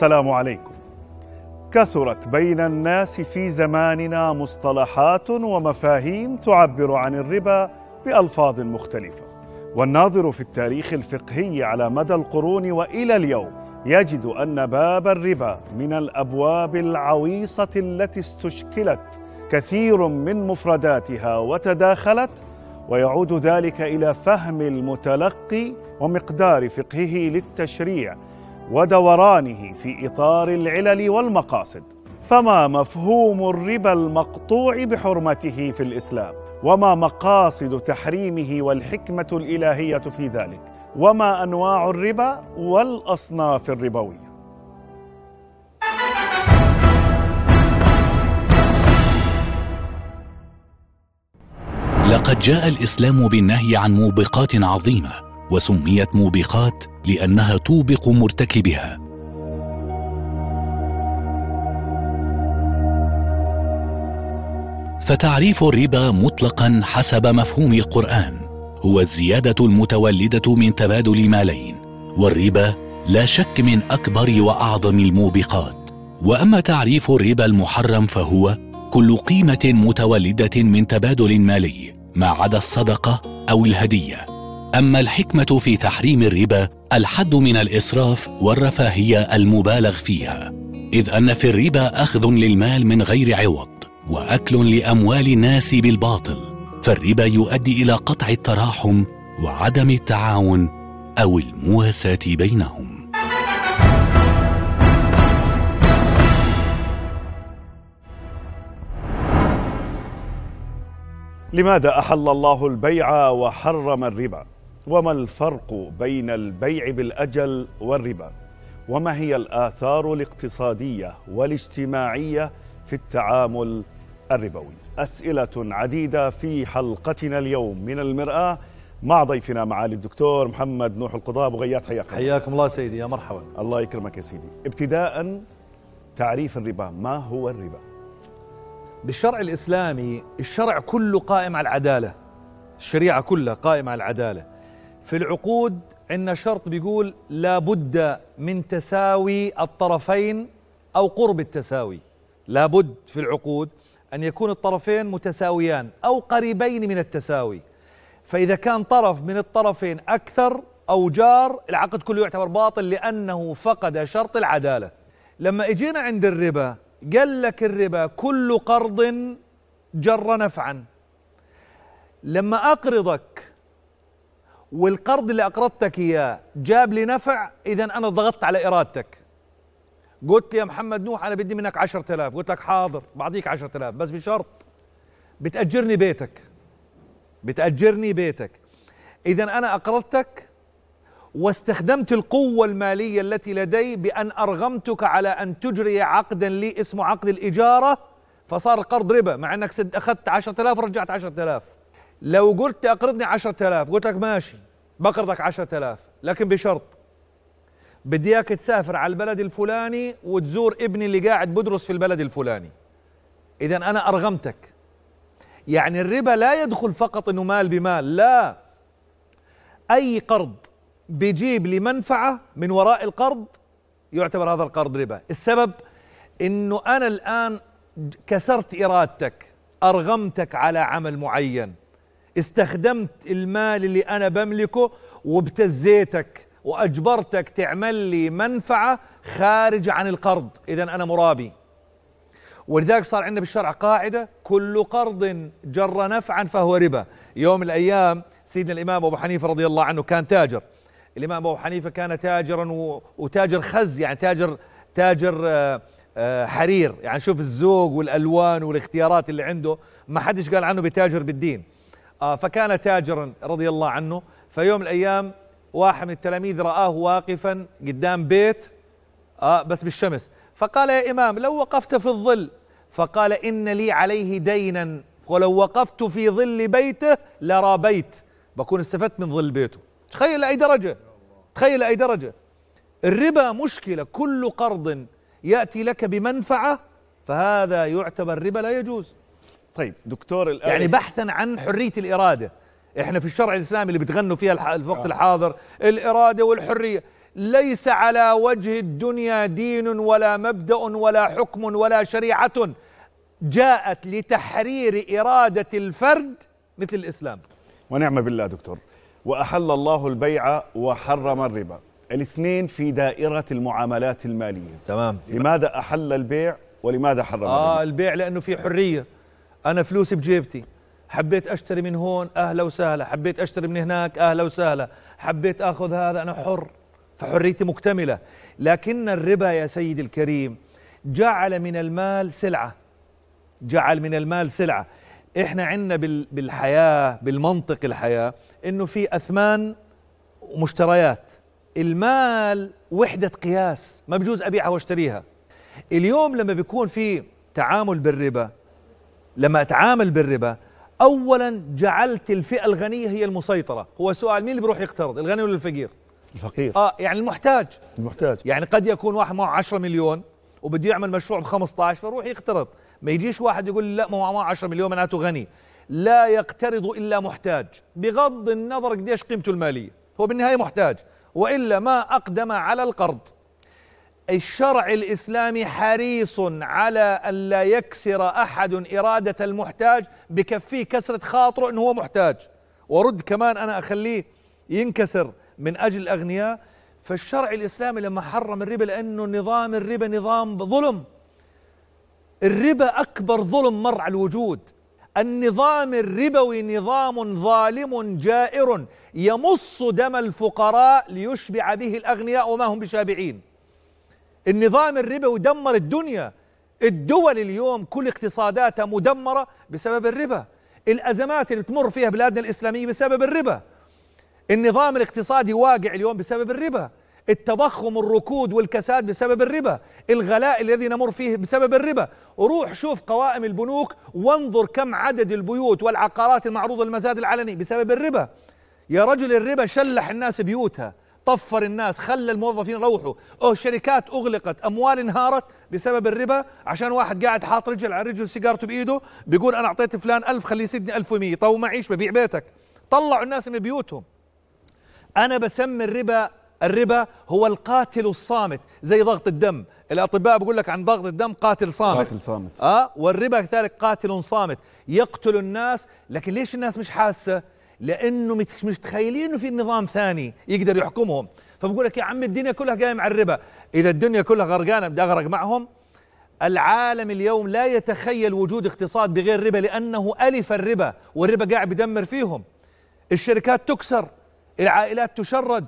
السلام عليكم. كثرت بين الناس في زماننا مصطلحات ومفاهيم تعبر عن الربا بألفاظ مختلفة. والناظر في التاريخ الفقهي على مدى القرون وإلى اليوم يجد أن باب الربا من الأبواب العويصة التي استشكلت كثير من مفرداتها وتداخلت ويعود ذلك إلى فهم المتلقي ومقدار فقهه للتشريع ودورانه في إطار العلل والمقاصد فما مفهوم الربا المقطوع بحرمته في الإسلام؟ وما مقاصد تحريمه والحكمة الإلهية في ذلك؟ وما أنواع الربا والأصناف الربوية؟ لقد جاء الإسلام بالنهي عن موبقات عظيمة وسميت موبقات لأنها توبق مرتكبها. فتعريف الربا مطلقا حسب مفهوم القرآن هو الزيادة المتولدة من تبادل مالين والربا لا شك من أكبر وأعظم الموبقات. وأما تعريف الربا المحرم فهو كل قيمة متولدة من تبادل مالي ما عدا الصدقة أو الهدية. أما الحكمة في تحريم الربا الحد من الإسراف والرفاهية المبالغ فيها إذ أن في الربا أخذ للمال من غير عوض وأكل لأموال الناس بالباطل فالربا يؤدي إلى قطع التراحم وعدم التعاون أو المواساة بينهم. لماذا أحل الله البيع وحرم الربا؟ وما الفرق بين البيع بالأجل والربا؟ وما هي الآثار الاقتصادية والاجتماعية في التعامل الربوي؟ أسئلة عديدة في حلقتنا اليوم من المرآة. مع ضيفنا معالي الدكتور محمد نوح القضاء. أبو غياث حياكم الله. حياكم الله سيدي يا مرحبا. الله يكرمك يا سيدي. ابتداء تعريف الربا. ما هو الربا؟ بالشرع الإسلامي الشرع كله قائم على العدالة. الشريعة كلها قائمة على العدالة. في العقود عندنا شرط بيقول لابد من تساوي الطرفين أو قرب التساوي. لابد في العقود أن يكون الطرفين متساويان أو قريبين من التساوي. فإذا كان طرف من الطرفين أكثر أو جار العقد كله يعتبر باطل لأنه فقد شرط العدالة. لما إجينا عند الربا قال لك الربا كل قرض جر نفعا. لما أقرضك والقرض اللي أقرضتك إياه جاب لي نفع اذا أنا ضغطت على إرادتك. قلت يا محمد نوح أنا بدي منك عشرة آلاف. قلت لك حاضر بعطيك عشرة آلاف. بس بشرط بتأجرني بيتك. بتأجرني بيتك. اذا أنا أقرضتك واستخدمت القوة المالية التي لدي بأن أرغمتك على أن تجري عقدا لي اسمه عقد الإجارة فصار قرض ربا مع أنك أخذت عشرة آلاف ورجعت عشرة آلاف. لو قلت أقرضني عشرة آلاف قلت لك ماشي. بقرضك عشرة آلاف لكن بشرط. بدي إياك تسافر على البلد الفلاني وتزور ابني اللي قاعد بدرس في البلد الفلاني. اذا أنا أرغمتك. يعني الربا لا يدخل فقط إنه مال بمال لا. أي قرض بيجيب لي منفعة من وراء القرض يعتبر هذا القرض ربا. السبب إنه أنا الآن كسرت إرادتك أرغمتك على عمل معين. استخدمت المال اللي أنا بملكه وابتزيتك وأجبرتك تعمل لي منفعة خارج عن القرض. اذا أنا مرابي. ولذلك صار عندنا بالشرع قاعدة كل قرض جر نفعا فهو ربا. يوم من الأيام سيدنا الإمام أبو حنيفة رضي الله عنه كان تاجر. الإمام أبو حنيفة كان تاجرا وتاجر خز يعني تاجر تاجر حرير. يعني شوف الذوق والألوان والاختيارات اللي عنده. ما حدش قال عنه بتاجر بالدين. آه فكان تاجرا رضي الله عنه. فيوم من الأيام واحد من التلاميذ رآه واقفا قدام بيت آه بس بالشمس. فقال يا إمام لو وقفت في الظل فقال إن لي عليه دينا ولو وقفت في ظل بيته لرابيت بكون استفدت من ظل بيته. تخيل أي درجة تخيل أي درجة. الربا مشكلة كل قرض يأتي لك بمنفعة فهذا يعتبر ربا لا يجوز. طيب دكتور الآن يعني بحثا عن حرية الإرادة. إحنا في الشرع الإسلامي اللي بتغنوا فيها الوقت الحاضر الإرادة والحرية. ليس على وجه الدنيا دين ولا مبدأ ولا حكم ولا شريعة. جاءت لتحرير إرادة الفرد مثل الإسلام. ونعم بالله دكتور. وأحل الله البيع وحرم الربا. الاثنين في دائرة المعاملات المالية. تمام. لماذا أحل البيع ولماذا حرم آه الربا البيع لأنه في حرية. أنا فلوسي بجيبتي. حبيت أشتري من هون أهلا وسهلا. حبيت أشتري من هناك أهلا وسهلا. حبيت أخذ هذا أنا حر. فحريتي مكتملة. لكن الربا يا سيدي الكريم جعل من المال سلعة. جعل من المال سلعة. إحنا عندنا بالحياة بالمنطق الحياة إنه في أثمان ومشتريات. المال وحدة قياس. ما بجوز أبيعها وأشتريها. اليوم لما بيكون في تعامل بالربا لما أتعامل بالربا اولا جعلت الفئة الغنية هي المسيطرة. هو سؤال مين اللي بيروح يقترض الغني ولا الفقير؟ الفقير. آه يعني المحتاج. المحتاج. يعني قد يكون واحد معه 10 مليون وبده يعمل مشروع ب 15 فيروح يقترض. ما يجيش واحد يقول لا ما هو معه 10 مليون معناته غني. لا يقترض إلا محتاج. بغض النظر قديش قيمته المالية. هو بالنهاية محتاج. وإلا ما أقدم على القرض. الشرع الإسلامي حريص على أن لا يكسر أحد إرادة المحتاج بكفيه كسرة خاطره إنه هو محتاج. ورد كمان أنا أخليه ينكسر من أجل الأغنياء. فالشرع الإسلامي لما حرم الربا لأنه نظام الربا نظام ظلم. الربا أكبر ظلم مر على الوجود. النظام الربوي نظام ظالم جائر يمص دم الفقراء ليشبع به الأغنياء وما هم بشابعين. النظام الربوي دمر الدنيا. الدول اليوم كل اقتصاداتها مدمرة بسبب الربا. الأزمات اللي تمر فيها بلادنا الإسلامية بسبب الربا. النظام الاقتصادي واقع اليوم بسبب الربا. التضخم الركود والكساد بسبب الربا. الغلاء الذي نمر فيه بسبب الربا. وروح شوف قوائم البنوك وانظر كم عدد البيوت والعقارات المعروضة للمزاد العلني بسبب الربا. يا رجل الربا شلح الناس بيوتها. طفر الناس خلى الموظفين يروحوا. أو شركات أغلقت أموال انهارت بسبب الربا عشان واحد قاعد حاط رجل على رجل سيجارته بإيده بيقول أنا أعطيت فلان ألف خليه يسدني ألف ومية طيب معيش ببيع بيتك. طلعوا الناس من بيوتهم. أنا بسمي الربا الربا هو القاتل الصامت زي ضغط الدم. الأطباء بيقول لك عن ضغط الدم قاتل صامت. قاتل صامت. آه والربا كذلك قاتل صامت. يقتل الناس لكن ليش الناس مش حاسة؟ لأنه مش متخيلين إنه في نظام ثاني يقدر يحكمهم. فبقول لك يا عم الدنيا كلها قايمه على الربا. إذا الدنيا كلها غرقانة بدي أغرق معهم. العالم اليوم لا يتخيل وجود اقتصاد بغير ربا لأنه ألف الربا والربا قاعد بدمر فيهم. الشركات تكسر العائلات تشرد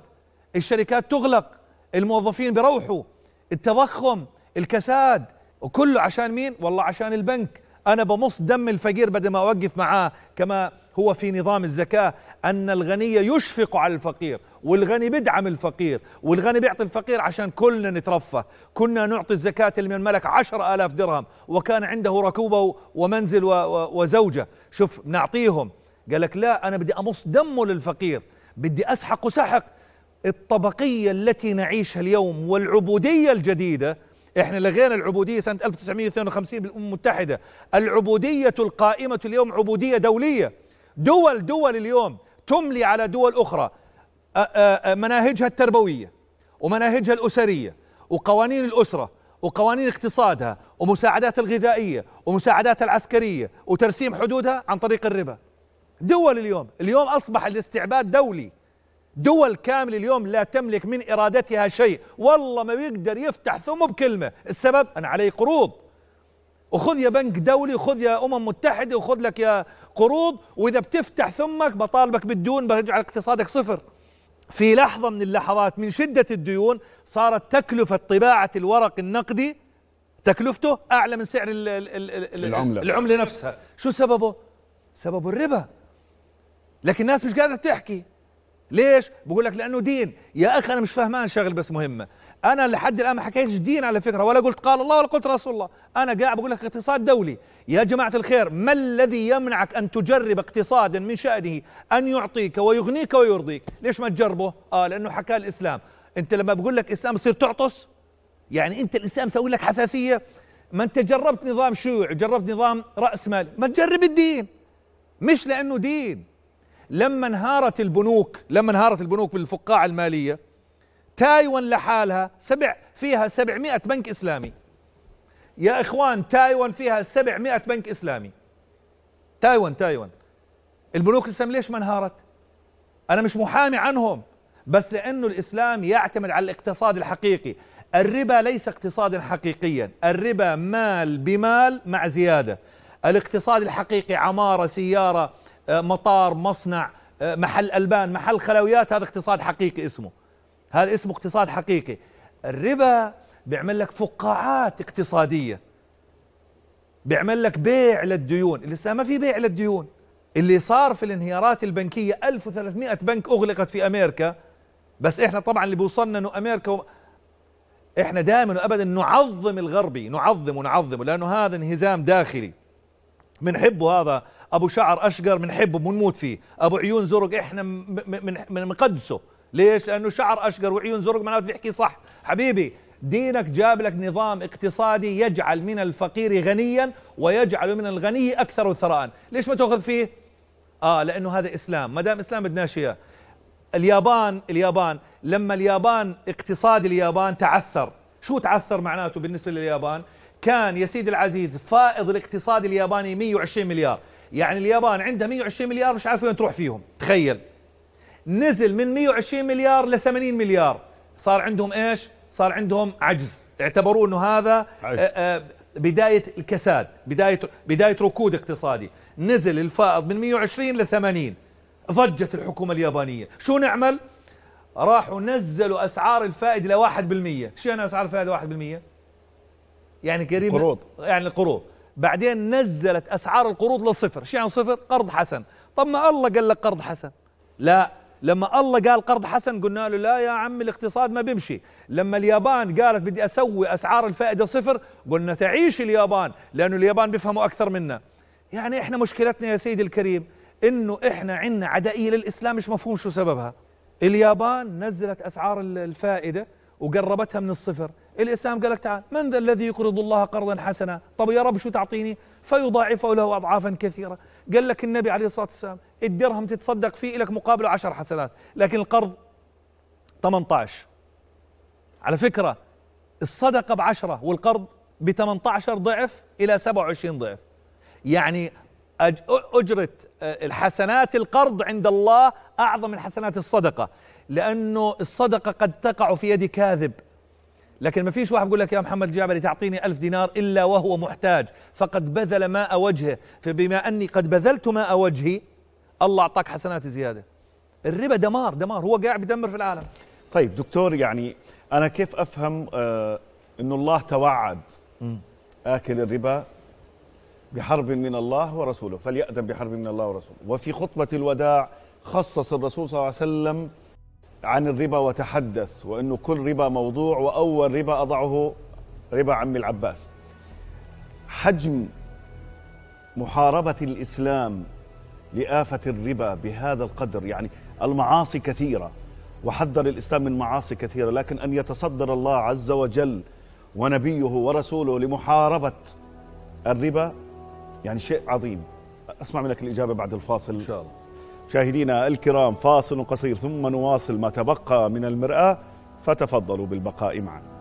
الشركات تغلق الموظفين بيروحوا التضخم الكساد. وكله عشان مين؟ والله عشان البنك. أنا بمص دم الفقير بدل ما أوقف معاه كما هو في نظام الزكاة أن الغني يشفق على الفقير والغني بدعم الفقير والغني بيعطي الفقير عشان كلنا نترفه. كنا نعطي الزكاة من الملك عشر آلاف درهم وكان عنده ركوبة ومنزل وزوجة. شوف نعطيهم. قال لك لا أنا بدي أمص دمه للفقير بدي أسحق سحق الطبقية التي نعيشها اليوم والعبودية الجديدة إحنا لغينا العبودية سنة 1952 بالأمم المتحدة. العبودية القائمة اليوم عبودية دولية. دول دول اليوم تملي على دول أخرى مناهجها التربوية ومناهجها الأسرية وقوانين الأسرة وقوانين اقتصادها ومساعدات الغذائية ومساعدات العسكرية وترسيم حدودها عن طريق الربا. دول اليوم اليوم أصبح الاستعباد دولي. دول كاملة اليوم لا تملك من إرادتها شيء. والله ما بيقدر يفتح ثمه بكلمة. السبب؟ أنا علي قروض. وخذ يا بنك دولي وخذ يا أمم متحدة وخذ لك يا قروض وإذا بتفتح ثمك بطالبك بالديون بجعل اقتصادك صفر. في لحظة من اللحظات من شدة الديون صارت تكلفة طباعة الورق النقدي تكلفته أعلى من سعر ال ال ال العملة. العملة نفسها. شو سببه؟ سببه الربا. لكن الناس مش قادرة تحكي. ليش؟ بقول لك لأنه دين. يا أخي أنا مش فهمان شغل بس مهمة. أنا لحد الآن ما حكيتش دين على فكرة ولا قلت قال الله ولا قلت رسول الله. أنا قاعد بقول لك اقتصاد دولي. يا جماعة الخير ما الذي يمنعك أن تجرب اقتصادا من شأنه أن يعطيك ويغنيك ويرضيك؟ ليش ما تجربه؟ آه لأنه حكى الإسلام. أنت لما بقول لك إسلام تصير تعطس؟ يعني أنت الإسلام مسوي لك حساسية؟ ما أنت جربت نظام شيوعي جربت نظام رأس مال ما تجرب الدين. مش لأنه دين. لما انهارت البنوك لما انهارت البنوك بالفقاعة المالية تايوان لحالها سبع فيها 700 بنك إسلامي. يا إخوان تايوان فيها 700 بنك إسلامي. تايوان تايوان. البنوك الإسلامية ليش ما انهارت؟ أنا مش محامي عنهم بس لأنه الإسلام يعتمد على الاقتصاد الحقيقي. الربا ليس اقتصادا حقيقيا الربا مال بمال مع زيادة. الاقتصاد الحقيقي عمارة سيارة آه، مطار مصنع آه، محل ألبان محل خلويات هذا اقتصاد حقيقي اسمه. هذا اسمه اقتصاد حقيقي. الربا بيعمل لك فقاعات اقتصادية. بيعمل لك بيع للديون. الإسلام ما في بيع للديون. اللي صار في الانهيارات البنكية 1300 بنك أغلقت في أمريكا. بس إحنا طبعا اللي بيوصلنا أنه أمريكا و... إحنا دائما وأبدا نعظم الغربي. نعظم ونعظم لأنه هذا انهزام داخلي. بنحبه هذا أبو شعر أشقر بنحبه بنموت فيه. أبو عيون زرق من مقدسه. ليش؟ لأنه شعر أشقر وعيون زرق معناته بيحكي صح. حبيبي دينك جاب لك نظام اقتصادي يجعل من الفقير غنيا ويجعل من الغني أكثر ثراء. ليش ما تأخذ فيه؟ آه لأنه هذا إسلام. ما دام إسلام بدناش إياه. اليابان اليابان لما اليابان اقتصاد اليابان تعثر. شو تعثر معناته بالنسبة لليابان؟ كان يا سيدي العزيز فائض الاقتصاد الياباني 120 مليار. يعني اليابان عندها 120 مليار مش عارف وين تروح فيهم. تخيل. نزل من 120 مليار ل 80 مليار. صار عندهم إيش؟ صار عندهم عجز. اعتبروه إنه هذا عجز. آه، آه، بداية الكساد بداية بداية ركود اقتصادي. نزل الفائض من 120 ل 80 ضجت الحكومة اليابانية. شو نعمل؟ راحوا نزلوا أسعار الفائدة ل 1% شو يعني أسعار الفائدة 1% يعني قريب قروض يعني القروض. بعدين نزلت أسعار القروض للصفر شو يعني صفر؟ قرض حسن. طب ما الله قال لك قرض حسن. لا. لما الله قال قرض حسن قلنا له لا يا عم الاقتصاد ما بيمشي. لما اليابان قالت بدي أسوي أسعار الفائدة صفر قلنا تعيش اليابان لأنه اليابان بيفهموا أكثر منا. يعني إحنا مشكلتنا يا سيدي الكريم إنه إحنا عندنا عدائية للإسلام مش مفهوم شو سببها. اليابان نزلت أسعار الفائدة وقربتها من الصفر. الإسلام قال لك تعال من ذا الذي يقرض الله قرضا حسنا؟ طب يا رب شو تعطيني؟ فيضاعفه له أضعافا كثيرة. قال لك النبي عليه الصلاة والسلام الدرهم تتصدق فيه لك مقابله عشر حسنات لكن القرض 18 على فكرة الصدقة بعشرة والقرض ب 18 ضعف إلى 27 ضعف. يعني أجرة آه، الحسنات القرض عند الله أعظم من حسنات الصدقة لأنه الصدقة قد تقع في يد كاذب. لكن ما فيش واحد بيقول لك يا محمد الجابري تعطيني ألف دينار إلا وهو محتاج. فقد بذل ماء وجهه. فبما أني قد بذلت ماء وجهي الله أعطاك حسنات زيادة. الربا دمار دمار. هو قاعد بدمر في العالم. طيب دكتور يعني أنا كيف أفهم آه أنه الله توعد آكل الربا بحرب من الله ورسوله؟ فليأذن بحرب من الله ورسوله. وفي خطبة الوداع خصص الرسول صلى الله عليه وسلم عن الربا وتحدث وأنه كل ربا موضوع وأول ربا أضعه ربا عم العباس. حجم محاربة الإسلام لآفة الربا بهذا القدر يعني المعاصي كثيرة وحذر الإسلام من معاصي كثيرة لكن أن يتصدر الله عز وجل ونبيه ورسوله لمحاربة الربا يعني شيء عظيم. أسمع منك الإجابة بعد الفاصل. إن شاء الله. مشاهدينا الكرام فاصل قصير ثم نواصل ما تبقى من المرآة فتفضلوا بالبقاء معنا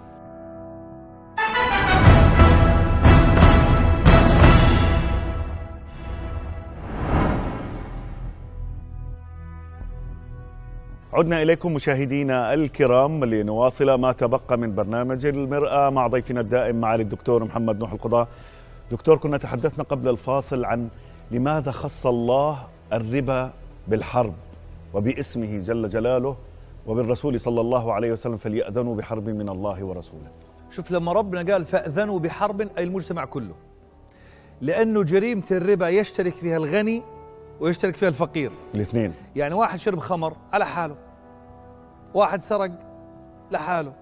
عدنا إليكم مشاهدينا الكرام لنواصل ما تبقى من برنامج المرأة مع ضيفنا الدائم معالي الدكتور محمد نوح القضاء. دكتور كنا تحدثنا قبل الفاصل عن لماذا خص الله الربا بالحرب وباسمه جل جلاله وبالرسول صلى الله عليه وسلم فليأذنوا بحرب من الله ورسوله. شوف لما ربنا قال فأذنوا بحرب أي المجتمع كله لأنه جريمة الربا يشترك فيها الغني ويشترك فيها الفقير. الاثنين. يعني واحد شرب خمر على حاله واحد سرق لحاله.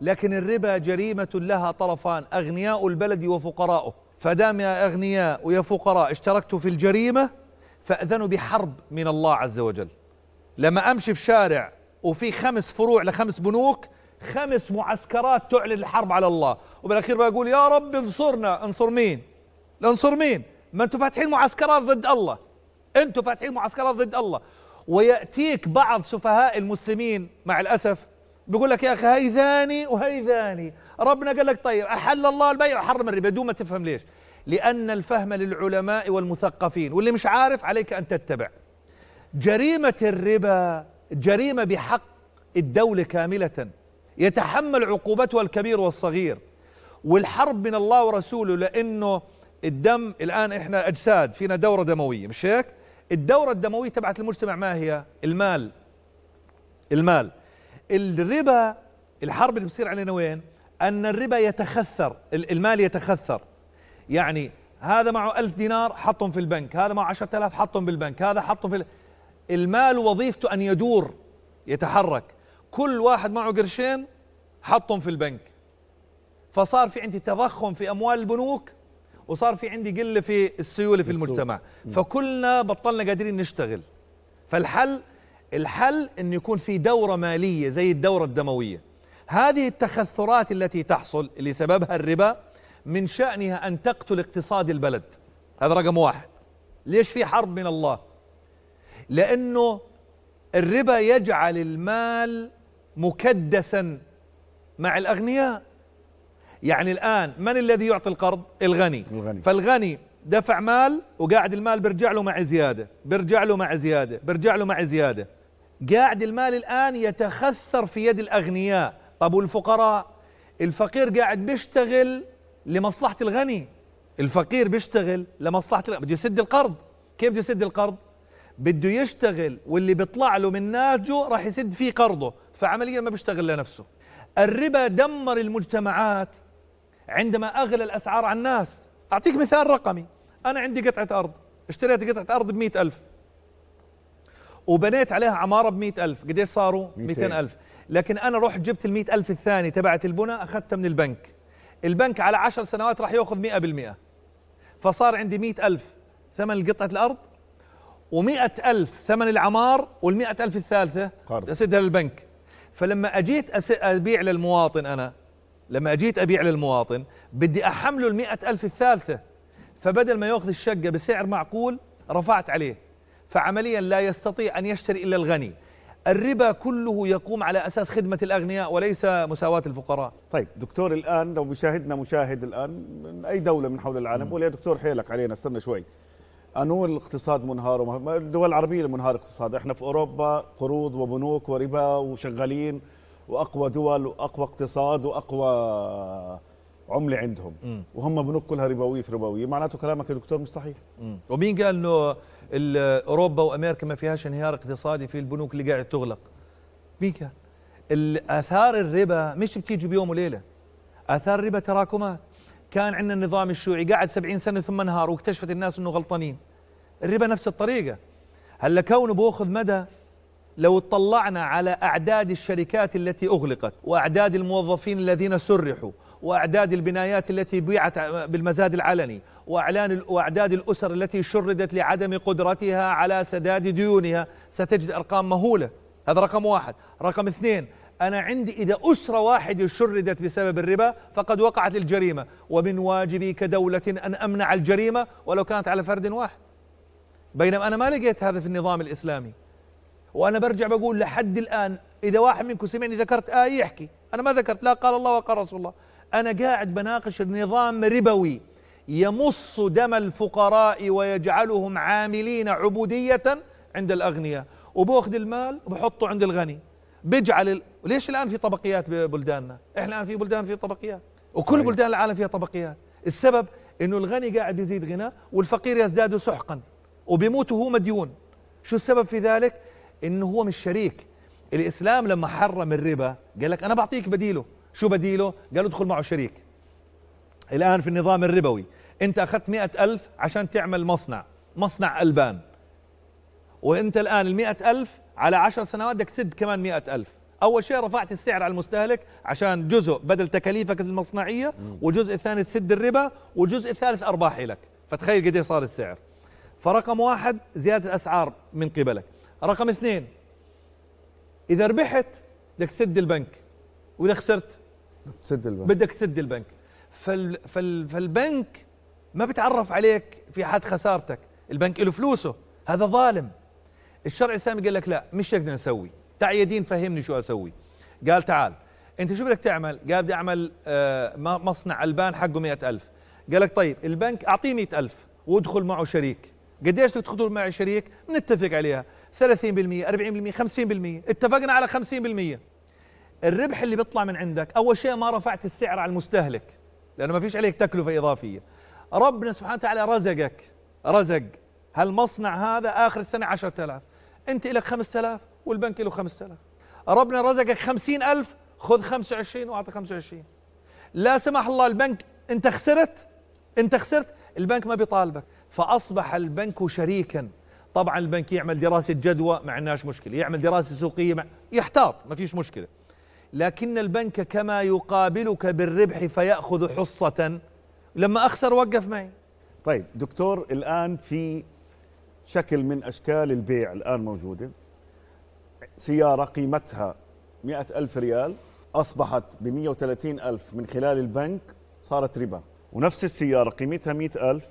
لكن الربا جريمة لها طرفان أغنياء البلد وفقراؤه. فدام يا أغنياء ويا فقراء اشتركتوا في الجريمة فأذنوا بحرب من الله عز وجل. لما أمشي في شارع وفي خمس فروع لخمس بنوك خمس معسكرات تعلن الحرب على الله. وبالأخير بقول يا رب انصرنا. انصر مين؟ انصر مين؟ ما أنتم فاتحين معسكرات ضد الله. أنتم فاتحين معسكرات ضد الله. ويأتيك بعض سفهاء المسلمين مع الأسف بيقول لك يا أخي هي ثاني وهي ثاني ربنا قال لك طيب أحل الله البيع وحرم الربا. دون ما تفهم ليش. لأن الفهم للعلماء والمثقفين واللي مش عارف عليك أن تتبع. جريمة الربا جريمة بحق الدولة كاملة. يتحمل عقوبتها الكبير والصغير. والحرب من الله ورسوله لأنه الدم الآن إحنا أجساد فينا دورة دموية مش هيك؟ الدورة الدموية تبعت المجتمع ما هي؟ المال. المال. الربا الحرب اللي بتصير علينا وين؟ أن الربا يتخثر المال يتخثر. يعني هذا معه ألف دينار حطهم في البنك هذا معه عشرة آلاف حطهم بالبنك هذا حطهم في المال وظيفته أن يدور يتحرك. كل واحد معه قرشين حطهم في البنك. فصار في عندي تضخم في أموال البنوك وصار في عندي قلة في السيولة في المجتمع. فكلنا بطلنا قادرين نشتغل. فالحل الحل أن يكون في دورة مالية زي الدورة الدموية. هذه التخثرات التي تحصل اللي سببها الربا من شأنها أن تقتل اقتصاد البلد. هذا رقم واحد. ليش في حرب من الله؟ لأنه الربا يجعل المال مكدسا مع الأغنياء. يعني الآن من الذي يعطي القرض؟ الغني, الغني. فالغني دفع مال وقاعد المال بيرجع له مع زيادة. بيرجع له مع زيادة. بيرجع له مع زيادة. قاعد المال الآن يتخثر في يد الأغنياء. طب والفقراء؟ الفقير قاعد بيشتغل لمصلحة الغني. الفقير بيشتغل لمصلحة الغني بده يسد القرض. كيف بده يسد القرض؟ بده يشتغل واللي بيطلع له من ناجه راح يسد فيه قرضه فعمليا ما بيشتغل لنفسه. الربا دمر المجتمعات عندما أغلى الأسعار على الناس. أعطيك مثال رقمي. أنا عندي قطعة أرض. اشتريت قطعة أرض بمئة ألف. وبنيت عليها عمارة بمئة ألف. قديش صاروا؟ مئتين ألف. لكن أنا رحت جبت المئة ألف الثاني تبعت البناء أخذتها من البنك. البنك على عشر سنوات راح يأخذ مئة بالمئة. فصار عندي مئة ألف ثمن قطعة الأرض ومئة ألف ثمن العمار والمئة ألف الثالثة أسدها للبنك. فلما أجيت أبيع للمواطن أنا لما أجيت أبيع للمواطن بدي أحمله المئة ألف الثالثة. فبدل ما يأخذ الشقة بسعر معقول رفعت عليه. فعمليا لا يستطيع أن يشتري إلا الغني. الربا كله يقوم على أساس خدمة الأغنياء وليس مساواة الفقراء. طيب دكتور الآن لو بيشاهدنا مشاهد الآن من أي دولة من حول العالم؟ بقول يا دكتور حيلك علينا استنى شوي. أنو الاقتصاد منهار الدول العربية منهار اقتصاد. إحنا في أوروبا قروض وبنوك وربا وشغالين وأقوى دول وأقوى اقتصاد وأقوى عملة عندهم. م. وهم بنوك كلها ربوية في ربوية. معناته كلامك يا دكتور مش صحيح. م. ومين قال إنه أوروبا وأمريكا ما فيهاش انهيار اقتصادي في البنوك اللي قاعد تغلق. مين قال اثار الربا مش بتيجي بيوم وليلة. آثار الربا تراكمات. كان عندنا النظام الشيوعي قاعد سبعين سنة ثم انهار واكتشفت الناس إنه غلطانين. الربا نفس الطريقة. هلا كونه باخذ مدى لو اطلعنا على أعداد الشركات التي أغلقت وأعداد الموظفين الذين سرحوا وأعداد البنايات التي بيعت بالمزاد العلني وإعلان وأعداد الأسر التي شردت لعدم قدرتها على سداد ديونها ستجد أرقام مهولة. هذا رقم واحد. رقم اثنين أنا عندي إذا أسرة واحدة شردت بسبب الربا فقد وقعت الجريمة ومن واجبي كدولة أن أمنع الجريمة ولو كانت على فرد واحد. بينما أنا ما لقيت هذا في النظام الإسلامي. وأنا برجع بقول لحد الآن إذا واحد منكم سمعني ذكرت آية يحكي. أنا ما ذكرت. لا قال الله وقال رسول الله. أنا قاعد بناقش النظام ربوي يمص دم الفقراء ويجعلهم عاملين عبودية عند الأغنياء. وبأخذ المال وبحطه عند الغني. بيجعل ال... ليش الآن في طبقيات ببلداننا إحنا الآن في بلدان في طبقيات. وكل. بلدان العالم فيها طبقيات. السبب إنه الغني قاعد يزيد غنى والفقير يزداد سحقا وبيموت وهو مديون. شو السبب في ذلك؟ إنه هو مش شريك. الإسلام لما حرم الربا قال لك أنا بعطيك بديله. شو بديله؟ قال ادخل معه شريك. الآن في النظام الربوي أنت أخذت مئة ألف عشان تعمل مصنع مصنع ألبان. وأنت الآن المئة ألف على عشر سنوات بدك تسد كمان مئة ألف. أول شيء رفعت السعر على المستهلك عشان جزء بدل تكاليفك المصنعية وجزء الثاني تسد الربا والجزء الثالث أرباحي لك. فتخيل قد صار السعر. فرقم واحد زيادة الأسعار من قبلك. رقم اثنين إذا ربحت بدك تسد البنك وإذا خسرت تسد البنك. بدك تسد البنك. فال فال فالبنك ما بتعرف عليك في حد خسارتك. البنك له فلوسه. هذا ظالم. الشرع الإسلامي قال لك لا مش بدنا نسوي تعال يا دين فهمني شو أسوي. قال تعال. أنت شو بدك تعمل؟ قال بدي أعمل آه، مصنع البان حقه مئة ألف. قال لك طيب البنك أعطيه مئة ألف وادخل معه شريك. قديش تدخل معي شريك؟ نتفق عليها. 30% 40% 50% اتفقنا على 50% الربح اللي بيطلع من عندك أول شيء ما رفعت السعر على المستهلك لأنه ما فيش عليك تكلفة إضافية. ربنا سبحانه وتعالى رزقك رزق. هالمصنع هذا آخر السنة 10000 أنت لك 5000 والبنك له 5000 ربنا رزقك 50000 خذ 25 وأعطي 25 لا سمح الله البنك أنت خسرت؟ أنت خسرت؟ البنك ما بيطالبك. فأصبح البنك شريكا. طبعا البنك يعمل دراسة جدوى ما عندناش مشكلة. يعمل دراسة سوقية مع يحتاط ما فيش مشكلة. لكن البنك كما يقابلك بالربح فيأخذ حصة. لما أخسر وقف معي. طيب دكتور الآن في شكل من أشكال البيع الآن موجودة. سيارة قيمتها مئة ألف ريال أصبحت ب 130 ألف من خلال البنك صارت ربا. ونفس السيارة قيمتها مئة ألف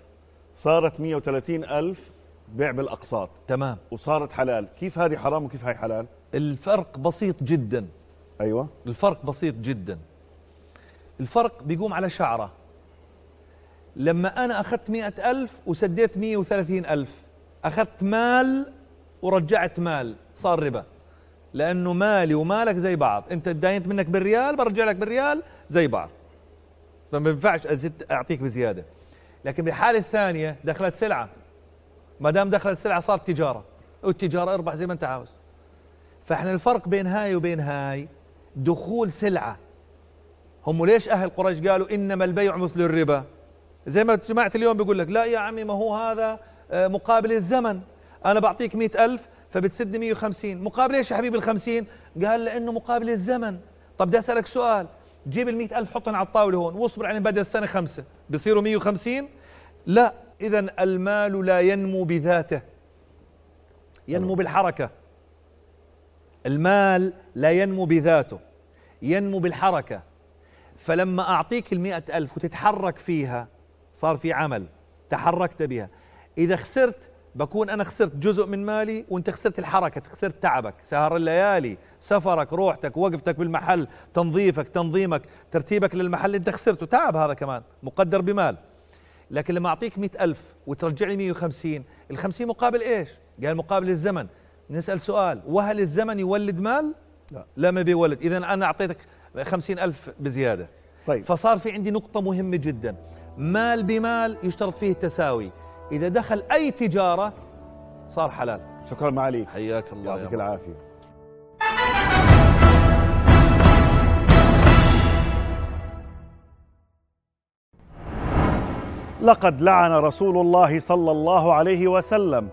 صارت 130 ألف بيع بالأقساط. تمام. وصارت حلال. كيف هذه حرام وكيف هاي حلال؟ الفرق بسيط جدا. أيوة. الفرق بسيط جدا. الفرق بيقوم على شعرة. لما أنا أخذت مئة ألف وسديت مية وثلاثين ألف أخذت مال ورجعت مال صار ربا. لأنه مالي ومالك زي بعض. أنت داينت منك بالريال برجع لك بالريال زي بعض. فما ينفعش أزيد أعطيك بزيادة. لكن بالحالة الثانية دخلت سلعة. ما دام دخلت سلعة صارت تجارة. والتجارة أربح زي ما أنت عاوز. فإحنا الفرق بين هاي وبين هاي دخول سلعة. هم ليش أهل قريش قالوا إنما البيع مثل الربا؟ زي ما سمعت اليوم بيقول لك لا يا عمي ما هو هذا آه، مقابل الزمن. أنا بعطيك مئة ألف فبتسد 150 مقابل إيش يا حبيبي ال 50 قال لأنه مقابل الزمن. طب بدي أسألك سؤال. جيب ال ألف حطهم على الطاولة هون واصبر عليهم بدل السنة خمسة. بصيروا 150 لا. إذا المال لا ينمو بذاته. ينمو بالحركة. المال لا ينمو بذاته. ينمو بالحركة. فلما أعطيك المئة ألف وتتحرك فيها صار في عمل تحركت بها. إذا خسرت بكون أنا خسرت جزء من مالي وأنت خسرت الحركة خسرت تعبك. سهر الليالي سفرك روحتك وقفتك بالمحل تنظيفك تنظيمك ترتيبك للمحل أنت خسرته تعب هذا كمان مقدر بمال. لكن لما أعطيك مئة ألف وترجع لي 150 الخمسين مقابل إيش؟ قال مقابل الزمن. نسأل سؤال وهل الزمن يولد مال؟ لا, لا ما بيولد إذا أنا أعطيتك خمسين ألف بزيادة. طيب. فصار في عندي نقطة مهمة جدا. مال بمال يشترط فيه التساوي. إذا دخل أي تجارة صار حلال. شكرا معاليك. حياك الله يعطيك العافية. لقد لعن رسول الله صلى الله عليه وسلم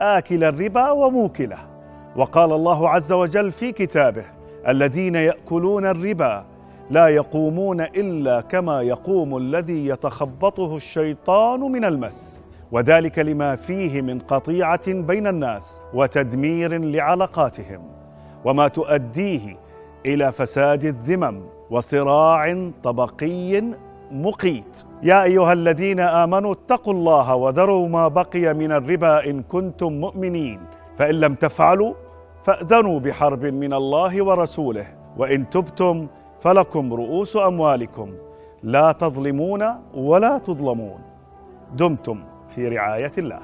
آكل الربا وموكله. وقال الله عز وجل في كتابه الذين يأكلون الربا لا يقومون إلا كما يقوم الذي يتخبطه الشيطان من المس. وذلك لما فيه من قطيعة بين الناس وتدمير لعلاقاتهم. وما تؤديه إلى فساد الذمم وصراع طبقي مقيت. يا أيها الذين آمنوا اتقوا الله وذروا ما بقي من الربا إن كنتم مؤمنين. فإن لم تفعلوا فأذنوا بحرب من الله ورسوله وإن تبتم فلكم رؤوس أموالكم. لا تظلمون ولا تظلمون. دمتم في رعاية الله.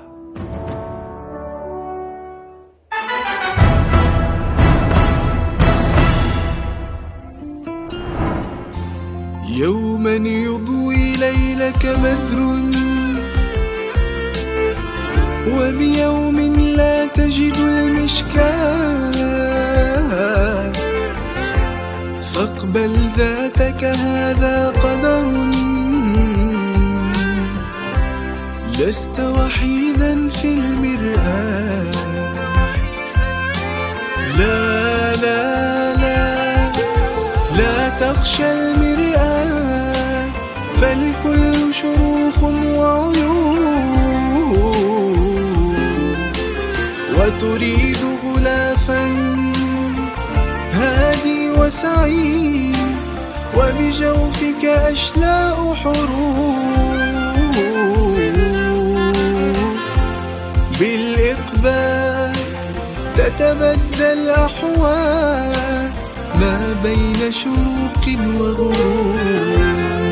يوما يضوي ليلك بدر وبيوم لا تجد المشكاة. فاقبل ذاتك هذا قدر. لست وحيدا في المرآة. لا لا لا لا تخشى المرآة وتريد غلافا. هادي وسعيد وبجوفك أشلاء حروب. بالإقبال تتبدل الأحوال ما بين شروق وغروب.